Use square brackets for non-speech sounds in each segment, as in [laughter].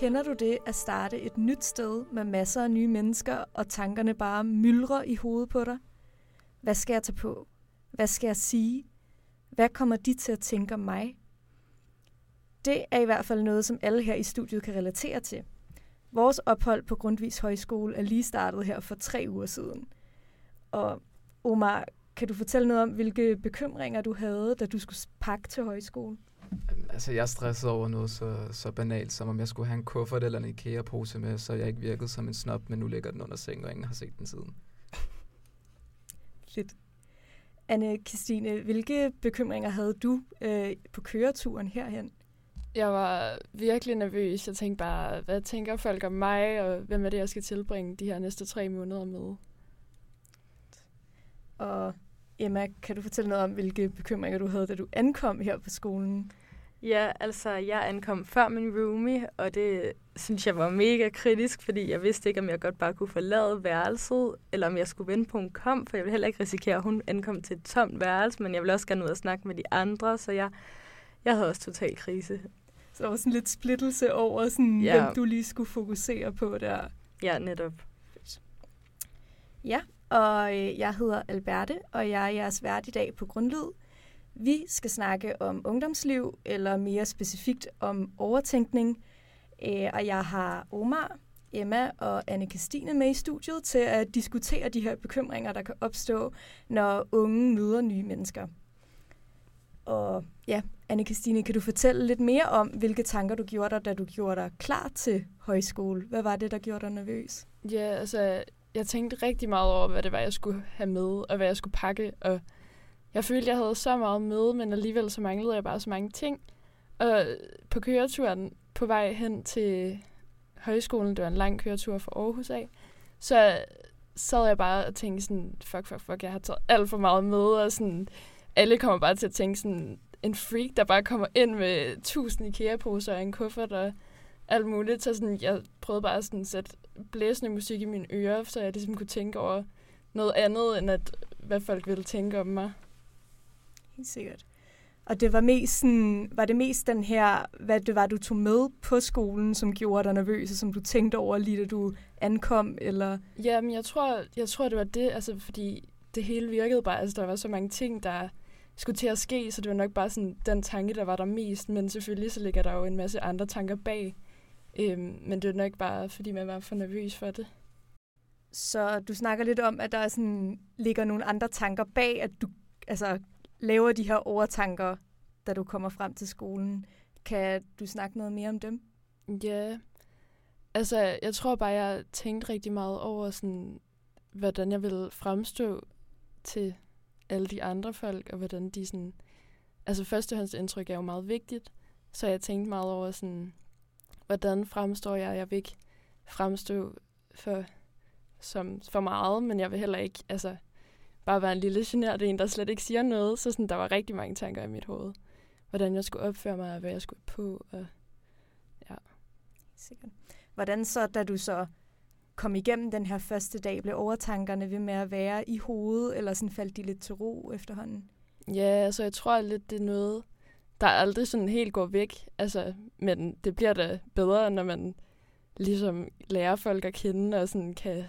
Kender du det at starte et nyt sted med masser af nye mennesker, og tankerne bare myldrer i hovedet på dig? Hvad skal jeg tage på? Hvad skal jeg sige? Hvad kommer de til at tænke om mig? Det er i hvert fald noget, som alle her i studiet kan relatere til. Vores ophold på Grundvis Højskole er lige startet her for tre uger siden. Og Omar, kan du fortælle noget om, hvilke bekymringer du havde, da du skulle pakke til højskole? Altså, jeg stressede over noget så, så banalt, som om jeg skulle have en kuffert eller en IKEA-pose med, så jeg ikke virkede som en snop, men nu ligger den under sengen, og ingen har set den siden. Fedt. anne Christine, hvilke bekymringer havde du øh, på køreturen herhen? Jeg var virkelig nervøs. Jeg tænkte bare, hvad tænker folk om mig, og hvem er det, jeg skal tilbringe de her næste tre måneder med? Og Emma, kan du fortælle noget om, hvilke bekymringer du havde, da du ankom her på skolen? Ja, altså jeg ankom før min roomie, og det synes jeg var mega kritisk, fordi jeg vidste ikke, om jeg godt bare kunne forlade værelset, eller om jeg skulle vente på, hun kom, for jeg ville heller ikke risikere, at hun ankom til et tomt værelse, men jeg ville også gerne ud og snakke med de andre, så jeg, jeg havde også total krise. Så der var sådan lidt splittelse over, sådan, ja. hvem du lige skulle fokusere på der. Ja, netop. Ja, og øh, jeg hedder Alberte, og jeg er jeres vært i dag på Grundlyd. Vi skal snakke om ungdomsliv, eller mere specifikt om overtænkning. Øh, og jeg har Omar, Emma og anne Christine med i studiet til at diskutere de her bekymringer, der kan opstå, når unge møder nye mennesker. Og ja, anne Christine, kan du fortælle lidt mere om, hvilke tanker du gjorde dig, da du gjorde dig klar til højskole? Hvad var det, der gjorde dig nervøs? Ja, altså, jeg tænkte rigtig meget over, hvad det var, jeg skulle have med, og hvad jeg skulle pakke, og jeg følte, jeg havde så meget med, men alligevel så manglede jeg bare så mange ting. Og på køreturen på vej hen til højskolen, det var en lang køretur fra Aarhus af, så sad jeg bare og tænkte sådan, fuck, fuck, fuck, jeg har taget alt for meget med, og sådan, alle kommer bare til at tænke sådan, en freak, der bare kommer ind med tusind IKEA-poser og en kuffert og alt muligt. Så sådan, jeg prøvede bare sådan at sætte blæsende musik i mine ører, så jeg ligesom kunne tænke over noget andet, end at, hvad folk ville tænke om mig. Helt sikkert. Og det var mest sådan, var det mest den her, hvad det var, du tog med på skolen, som gjorde dig nervøs, og som du tænkte over lige da du ankom, eller? Ja, men jeg tror, jeg tror, det var det, altså fordi det hele virkede bare, altså der var så mange ting, der skulle til at ske, så det var nok bare sådan den tanke, der var der mest, men selvfølgelig så ligger der jo en masse andre tanker bag, øhm, men det var nok bare, fordi man var for nervøs for det. Så du snakker lidt om, at der sådan, ligger nogle andre tanker bag, at du altså, laver de her overtanker, da du kommer frem til skolen. Kan du snakke noget mere om dem? Ja, altså jeg tror bare, jeg tænkte rigtig meget over, sådan, hvordan jeg ville fremstå til alle de andre folk, og hvordan de sådan... Altså førstehåndsindtryk er jo meget vigtigt, så jeg tænkte meget over sådan, hvordan fremstår jeg? Jeg vil ikke fremstå for, som for meget, men jeg vil heller ikke, altså bare være en lille genert en, der slet ikke siger noget. Så sådan, der var rigtig mange tanker i mit hoved. Hvordan jeg skulle opføre mig, og hvad jeg skulle på. Og, ja. Sikkert. Hvordan så, da du så kom igennem den her første dag, blev overtankerne ved med at være i hovedet, eller sådan faldt de lidt til ro efterhånden? Ja, altså jeg tror lidt, det er noget, der aldrig sådan helt går væk. Altså, men det bliver da bedre, når man ligesom lærer folk at kende, og sådan kan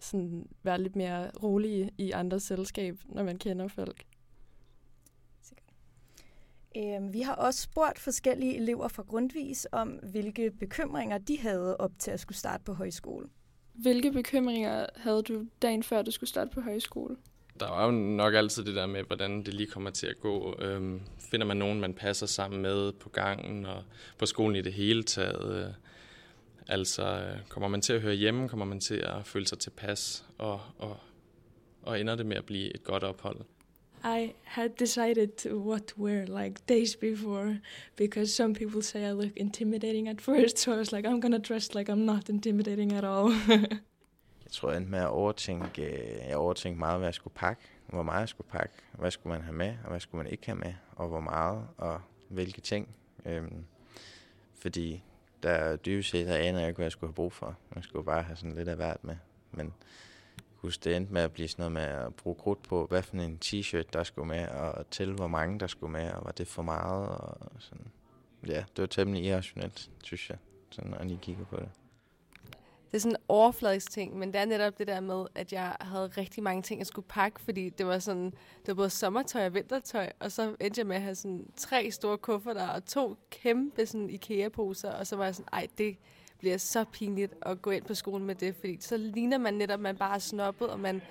sådan være lidt mere rolig i andres selskab, når man kender folk. Øhm, vi har også spurgt forskellige elever fra Grundvis om, hvilke bekymringer de havde op til at skulle starte på højskole. Hvilke bekymringer havde du dagen før, du skulle starte på højskole? Der var jo nok altid det der med, hvordan det lige kommer til at gå. Øhm, finder man nogen, man passer sammen med på gangen og på skolen i det hele taget? Øh, Altså, kommer man til at høre hjemme, kommer man til at føle sig tilpas, og, og, og ender det med at blive et godt ophold. I had decided what to wear like days before because some people say I look intimidating at first, [laughs] so I was like, I'm gonna dress like I'm not intimidating at all. [laughs] jeg tror, jeg endte med at overtænke, jeg overtænkte meget, hvad jeg skulle pakke, hvor meget jeg skulle pakke, hvad skulle man have med, og hvad skulle man ikke have med, og hvor meget, og hvilke ting. Øhm, fordi der dybest set aner jeg ikke, hvad jeg skulle have brug for. Man skulle bare have sådan lidt af hvert med. Men husk, det endte med at blive sådan noget med at bruge krudt på, hvad for en t-shirt, der skulle med, og til hvor mange, der skulle med, og var det for meget, og sådan. Ja, det var temmelig irrationelt, synes jeg. sådan, og lige kigger på det. Det er sådan en overfladisk ting, men det er netop det der med, at jeg havde rigtig mange ting, jeg skulle pakke, fordi det var sådan, det var både sommertøj og vintertøj, og så endte jeg med at have sådan tre store kufferter og to kæmpe sådan IKEA-poser, og så var jeg sådan, ej, det bliver så pinligt at gå ind på skolen med det, fordi så ligner man netop, at man bare er snobbet, og man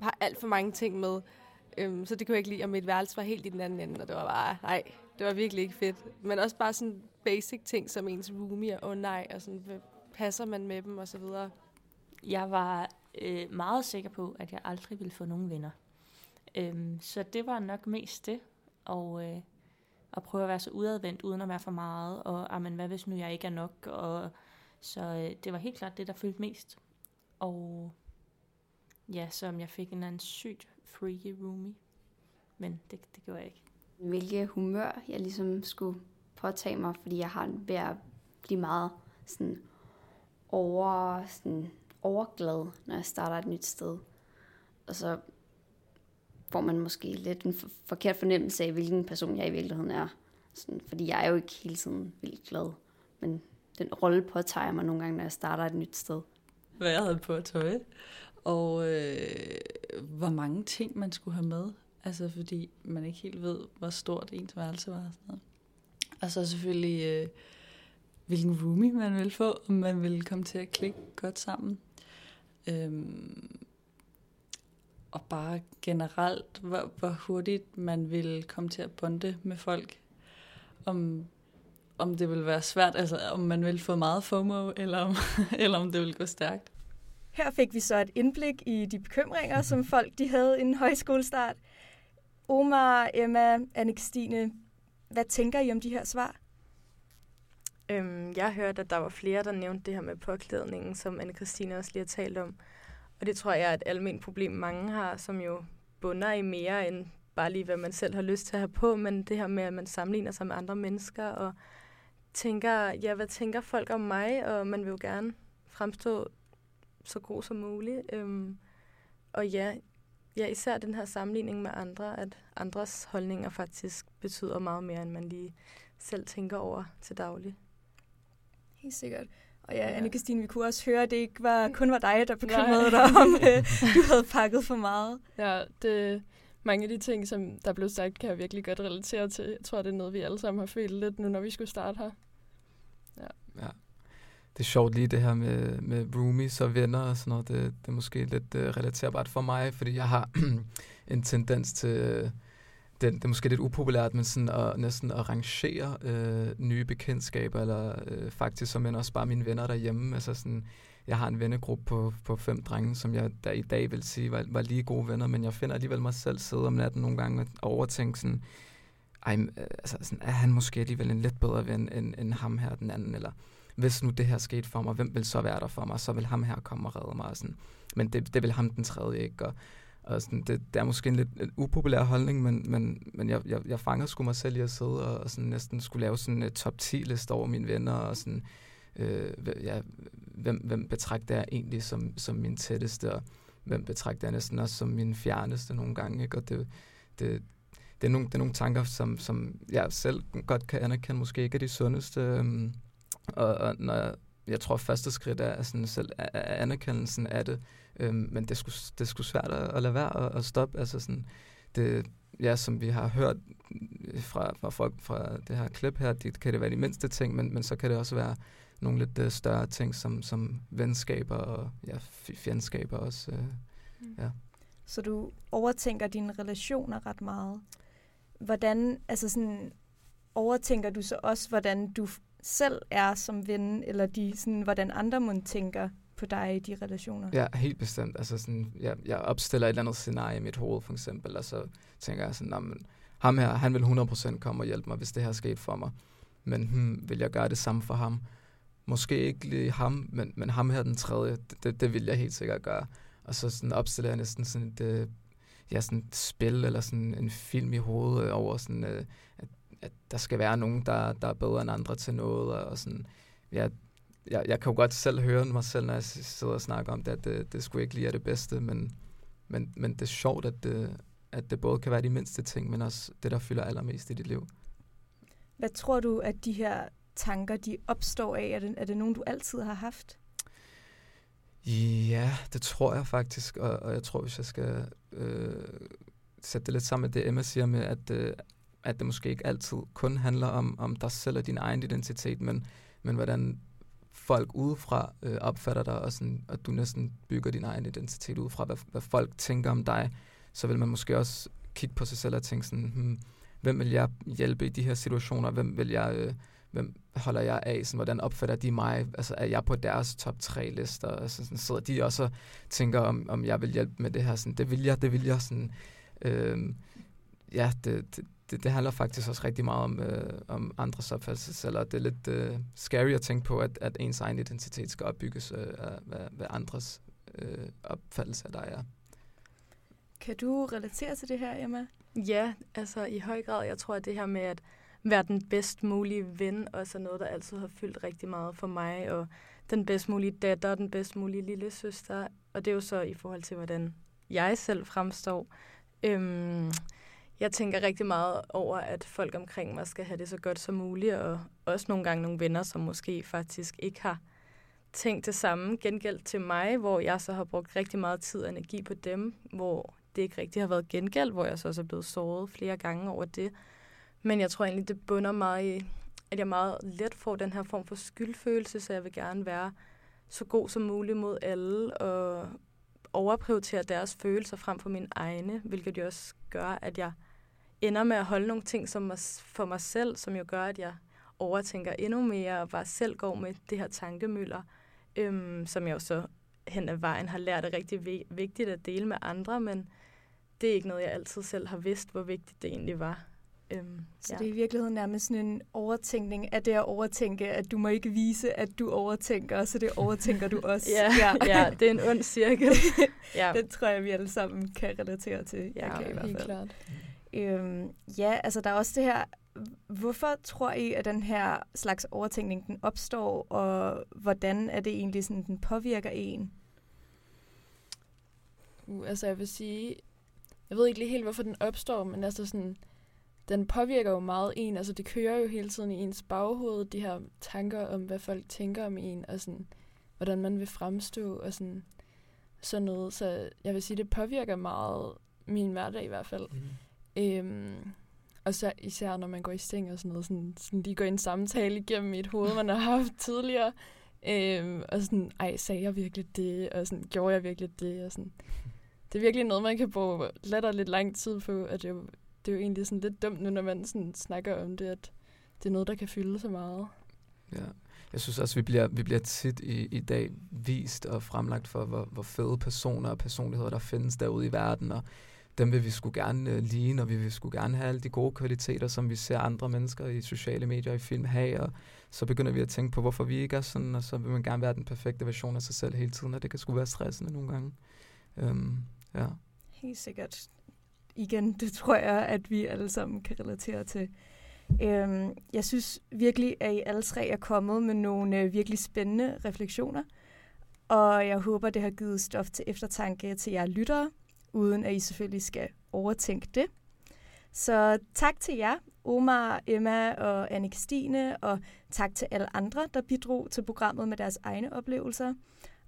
har alt for mange ting med. Øhm, så det kunne jeg ikke lide, og mit værelse var helt i den anden ende, og det var bare, nej, det var virkelig ikke fedt. Men også bare sådan basic ting, som ens roomie, og oh, nej, og sådan, passer man med dem, og så videre. Jeg var øh, meget sikker på, at jeg aldrig ville få nogen venner. Øhm, så det var nok mest det, og øh, at prøve at være så udadvendt, uden at være for meget, og amen, hvad hvis nu jeg ikke er nok, og så øh, det var helt klart det, der følte mest. Og ja, som jeg fik en eller anden sygt freaky roomie, men det, det gjorde jeg ikke. Hvilke humør jeg ligesom skulle påtage mig, fordi jeg har ved at blive meget sådan over, sådan overglad, når jeg starter et nyt sted. Og så får man måske lidt en for- forkert fornemmelse af, hvilken person jeg i virkeligheden er. Sådan, fordi jeg er jo ikke hele tiden vildt glad. Men den rolle påtager mig nogle gange, når jeg starter et nyt sted. Hvad jeg havde på tøj. Og øh, hvor mange ting man skulle have med. Altså fordi man ikke helt ved, hvor stort ens værelse var. Og, sådan noget. og så selvfølgelig, øh, hvilken roomie man vil få, om man vil komme til at klikke godt sammen. Øhm, og bare generelt, hvor, hvor hurtigt man vil komme til at bonde med folk. Om, om det vil være svært, altså om man vil få meget FOMO, eller om, [laughs] eller om det vil gå stærkt. Her fik vi så et indblik i de bekymringer, som [laughs] folk de havde inden højskolestart. Omar, Emma, anne hvad tænker I om de her svar? Øhm, jeg hørte, at der var flere, der nævnte det her med påklædningen, som anne Christine også lige har talt om. Og det tror jeg er et almindeligt problem, mange har, som jo bunder i mere end bare lige, hvad man selv har lyst til at have på, men det her med, at man sammenligner sig med andre mennesker og tænker, ja, hvad tænker folk om mig, og man vil jo gerne fremstå så god som muligt. Øhm, og ja, ja, især den her sammenligning med andre, at andres holdninger faktisk betyder meget mere, end man lige selv tænker over til daglig. Helt sikkert. Og ja, Anne Christine, vi kunne også høre, at det ikke var, kun var dig, der bekymrede dig om, [laughs] øh, du havde pakket for meget. Ja, det, mange af de ting, som der blev sagt, kan jeg virkelig godt relatere til. Jeg tror, det er noget, vi alle sammen har følt lidt nu, når vi skulle starte her. Ja. ja. Det er sjovt lige det her med, med roomies og venner og sådan noget. Det, det er måske lidt uh, relaterbart for mig, fordi jeg har [clears throat] en tendens til... Uh, det, det er måske lidt upopulært, men sådan at, næsten at rangere øh, nye bekendtskaber, eller øh, faktisk som også bare mine venner derhjemme. Altså sådan, jeg har en vennegruppe på, på fem drenge, som jeg der i dag vil sige var, var lige gode venner, men jeg finder alligevel mig selv sidde om natten nogle gange og overtænke sådan, ej, øh, altså sådan, er han måske alligevel en lidt bedre ven end, end ham her, den anden, eller hvis nu det her skete for mig, hvem vil så være der for mig? Så vil ham her komme og redde mig. Og sådan. Men det, det vil ham den tredje ikke. Og, og sådan, det, det er måske en lidt en upopulær holdning, men, men, men jeg, jeg, jeg fanger sgu mig selv i at sidde og, og sådan næsten skulle lave sådan en øh, top 10 liste over mine venner, og sådan, øh, ja, hvem, hvem betragter jeg egentlig som, som min tætteste, og hvem betragter jeg næsten også som min fjerneste nogle gange, ikke? Og det, det, det, er nogle, det er nogle tanker, som, som jeg selv godt kan anerkende, måske ikke er de sundeste, øhm, og, og når jeg, jeg tror, første skridt er sådan selv er anerkendelsen af det, øhm, men det skulle det skulle svært at, at lade være at, at stoppe. Altså sådan, det, ja, som vi har hørt fra, fra folk fra det her klip her, det kan det være de mindste ting, men, men så kan det også være nogle lidt uh, større ting, som, som venskaber og ja, fjendskaber også. Uh, mm. ja. Så du overtænker dine relationer ret meget. Hvordan, altså sådan, overtænker du så også, hvordan du selv er som ven, eller de, sådan, hvordan andre må tænker på dig i de relationer? Ja, helt bestemt. Altså sådan, jeg, jeg opstiller et eller andet scenarie i mit hoved, for eksempel, og så tænker jeg sådan, men, ham her, han vil 100% komme og hjælpe mig, hvis det her skete for mig. Men hmm, vil jeg gøre det samme for ham? Måske ikke lige ham, men, men ham her den tredje, det, det vil jeg helt sikkert gøre. Og så sådan opstiller jeg næsten sådan et, øh, ja, sådan et spil eller sådan en film i hovedet over sådan, øh, at at der skal være nogen, der, der er bedre end andre til noget, og sådan, ja, jeg, jeg kan jo godt selv høre mig selv, når jeg sidder og snakker om det, at det, det skulle ikke lige er det bedste, men, men, men det er sjovt, at det, at det både kan være de mindste ting, men også det, der fylder allermest i dit liv. Hvad tror du, at de her tanker, de opstår af? Er det, er det nogen, du altid har haft? Ja, det tror jeg faktisk, og, og jeg tror, hvis jeg skal øh, sætte det lidt sammen med det, Emma siger med, at, øh, at det måske ikke altid kun handler om, om dig selv og din egen identitet, men, men hvordan folk udefra øh, opfatter dig, og sådan, at du næsten bygger din egen identitet ud fra, hvad, hvad folk tænker om dig, så vil man måske også kigge på sig selv og tænke sådan, hmm, hvem vil jeg hjælpe i de her situationer, hvem vil jeg... Øh, hvem holder jeg af, sådan, hvordan opfatter de mig, altså er jeg på deres top 3 lister, altså, sådan, sidder de også og tænker, om, om jeg vil hjælpe med det her, sådan, det vil jeg, det vil jeg, sådan, øh, ja, det, det, det, det handler faktisk også rigtig meget om, øh, om andres opfattelse, eller det er lidt øh, scary at tænke på, at, at ens egen identitet skal opbygges øh, af hvad, hvad andres øh, opfattelse af dig er. Kan du relatere til det her, Emma? Ja, altså i høj grad. Jeg tror, at det her med at være den bedst mulige ven også er noget, der altid har fyldt rigtig meget for mig, og den bedst mulige datter, den bedst mulige lille søster, og det er jo så i forhold til, hvordan jeg selv fremstår. Øhm, jeg tænker rigtig meget over, at folk omkring mig skal have det så godt som muligt, og også nogle gange nogle venner, som måske faktisk ikke har tænkt det samme gengæld til mig, hvor jeg så har brugt rigtig meget tid og energi på dem, hvor det ikke rigtig har været gengæld, hvor jeg så også er blevet såret flere gange over det. Men jeg tror egentlig, det bunder meget i, at jeg meget let får den her form for skyldfølelse, så jeg vil gerne være så god som muligt mod alle, og overprioritere deres følelser frem for mine egne, hvilket jo også gør, at jeg ender med at holde nogle ting som for mig selv, som jo gør, at jeg overtænker endnu mere, og bare selv går med det her tankemøller, øhm, som jeg jo så hen ad vejen har lært er rigtig vigtigt at dele med andre, men det er ikke noget, jeg altid selv har vidst, hvor vigtigt det egentlig var. Øhm, så ja. det er i virkeligheden nærmest sådan en overtænkning af det at overtænke, at du må ikke vise, at du overtænker, så det overtænker du [laughs] også. ja, ja. [laughs] ja, det er en ond cirkel. [laughs] ja. Det tror jeg, vi alle sammen kan relatere til. Ja, jeg kan i hvert fald. helt klart. Øhm, ja, altså der er også det her, hvorfor tror I, at den her slags overtænkning den opstår, og hvordan er det egentlig, sådan, den påvirker en? Uh, altså jeg vil sige, jeg ved ikke lige helt, hvorfor den opstår, men altså sådan, den påvirker jo meget en. Altså det kører jo hele tiden i ens baghoved, de her tanker om, hvad folk tænker om en, og sådan, hvordan man vil fremstå, og sådan, sådan noget. Så jeg vil sige, det påvirker meget min hverdag i hvert fald. Mm. Øhm, og så især når man går i seng og sådan noget, sådan, sådan lige går en samtale igennem et hoved, man har haft tidligere. Øhm, og sådan, ej, sagde jeg virkelig det? Og sådan, gjorde jeg virkelig det? Og sådan, det er virkelig noget, man kan bruge let lidt lang tid på, at det, er det er jo egentlig sådan lidt dumt nu, når man sådan snakker om det, at det er noget, der kan fylde så meget. Ja. Jeg synes også, vi bliver, vi bliver tit i, i dag vist og fremlagt for, hvor, hvor fede personer og personligheder, der findes derude i verden, og dem vil vi skulle gerne øh, ligne, og vi vil skulle gerne have alle de gode kvaliteter, som vi ser andre mennesker i sociale medier og i film have, og så begynder vi at tænke på, hvorfor vi ikke er sådan, og så vil man gerne være den perfekte version af sig selv hele tiden, og det kan sgu være stressende nogle gange. Øhm, ja. Helt sikkert igen, det tror jeg, at vi alle sammen kan relatere til. Øhm, jeg synes virkelig, at I alle tre er kommet med nogle øh, virkelig spændende refleksioner, og jeg håber, det har givet stof til eftertanke til jer lyttere, uden at I selvfølgelig skal overtænke det. Så tak til jer, Omar, Emma og anne Christine, og tak til alle andre, der bidrog til programmet med deres egne oplevelser.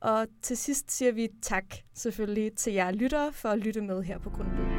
Og til sidst siger vi tak selvfølgelig til jer lyttere for at lytte med her på Grundlyd.